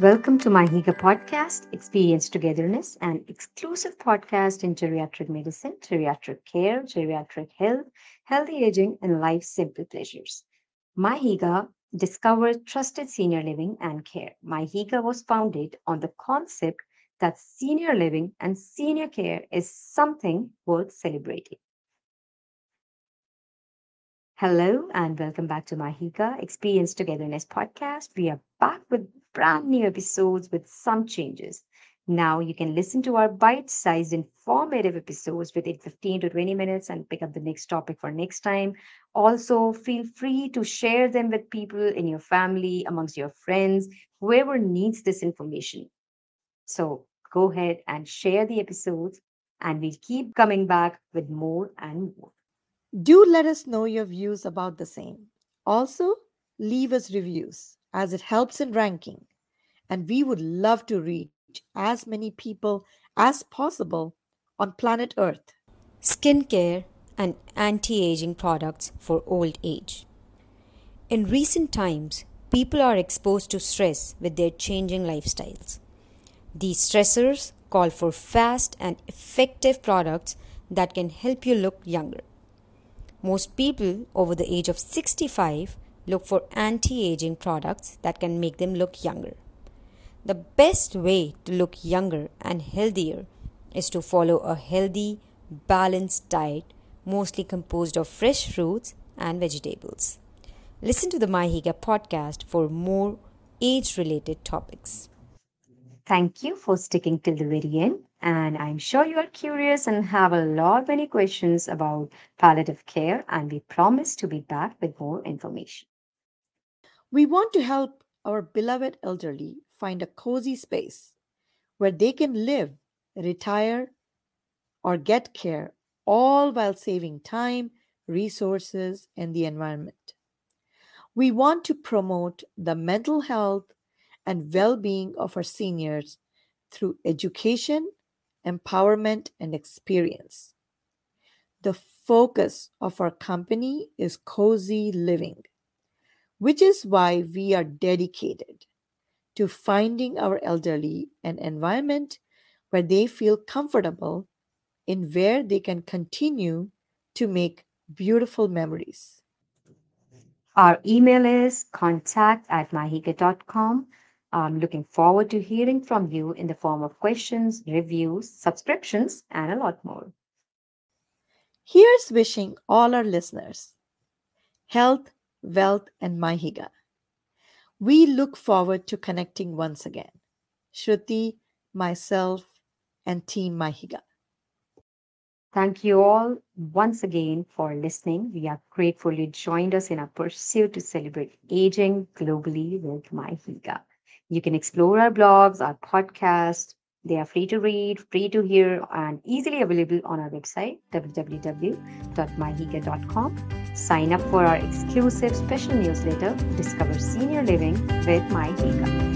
Welcome to miHygge podcast, Experience Togetherness, an exclusive podcast in geriatric medicine, geriatric care, geriatric health, healthy aging, and life's simple pleasures. miHygge discovered trusted senior living and care. miHygge was founded on the concept that senior living and senior care is something worth celebrating. Hello and welcome back to miHygge Experience Togetherness podcast. We are back with brand new episodes with some changes. Now you can listen to our bite-sized informative episodes within 15 to 20 minutes and pick up the next topic for next time. Also, feel free to share them with people in your family, amongst your friends, whoever needs this information. So go ahead and share the episodes and we'll keep coming back with more and more. Do let us know your views about the same. Also, leave us reviews as it helps in ranking, and we would love to reach as many people as possible on planet Earth. Skincare and anti aging products for old age. In recent times, people are exposed to stress with their changing lifestyles. These stressors call for fast and effective products that can help you look younger. Most people over the age of 65 look for anti aging products that can make them look younger. The best way to look younger and healthier is to follow a healthy, balanced diet, mostly composed of fresh fruits and vegetables. Listen to the miHygge podcast for more age related topics. Thank you for sticking till the very end. And I'm sure you are curious and have a lot many questions about palliative care, and we promise to be back with more information. We want to help our beloved elderly find a cozy space where they can live, retire, or get care, all while saving time, resources, and the environment. We want to promote the mental health and well being of our seniors through education empowerment, and experience. The focus of our company is cozy living, which is why we are dedicated to finding our elderly an environment where they feel comfortable in where they can continue to make beautiful memories. Our email is contact at mihygge.com I'm looking forward to hearing from you in the form of questions, reviews, subscriptions, and a lot more. Here's wishing all our listeners health, wealth, and miHygge. We look forward to connecting once again. Shruti, myself, and Team miHygge. Thank you all once again for listening. We are grateful you joined us in our pursuit to celebrate aging globally with miHygge. You can explore our blogs, our podcast. They are free to read, free to hear, and easily available on our website, www.mihygge.com. Sign up for our exclusive special newsletter, Discover Senior Living with miHygge.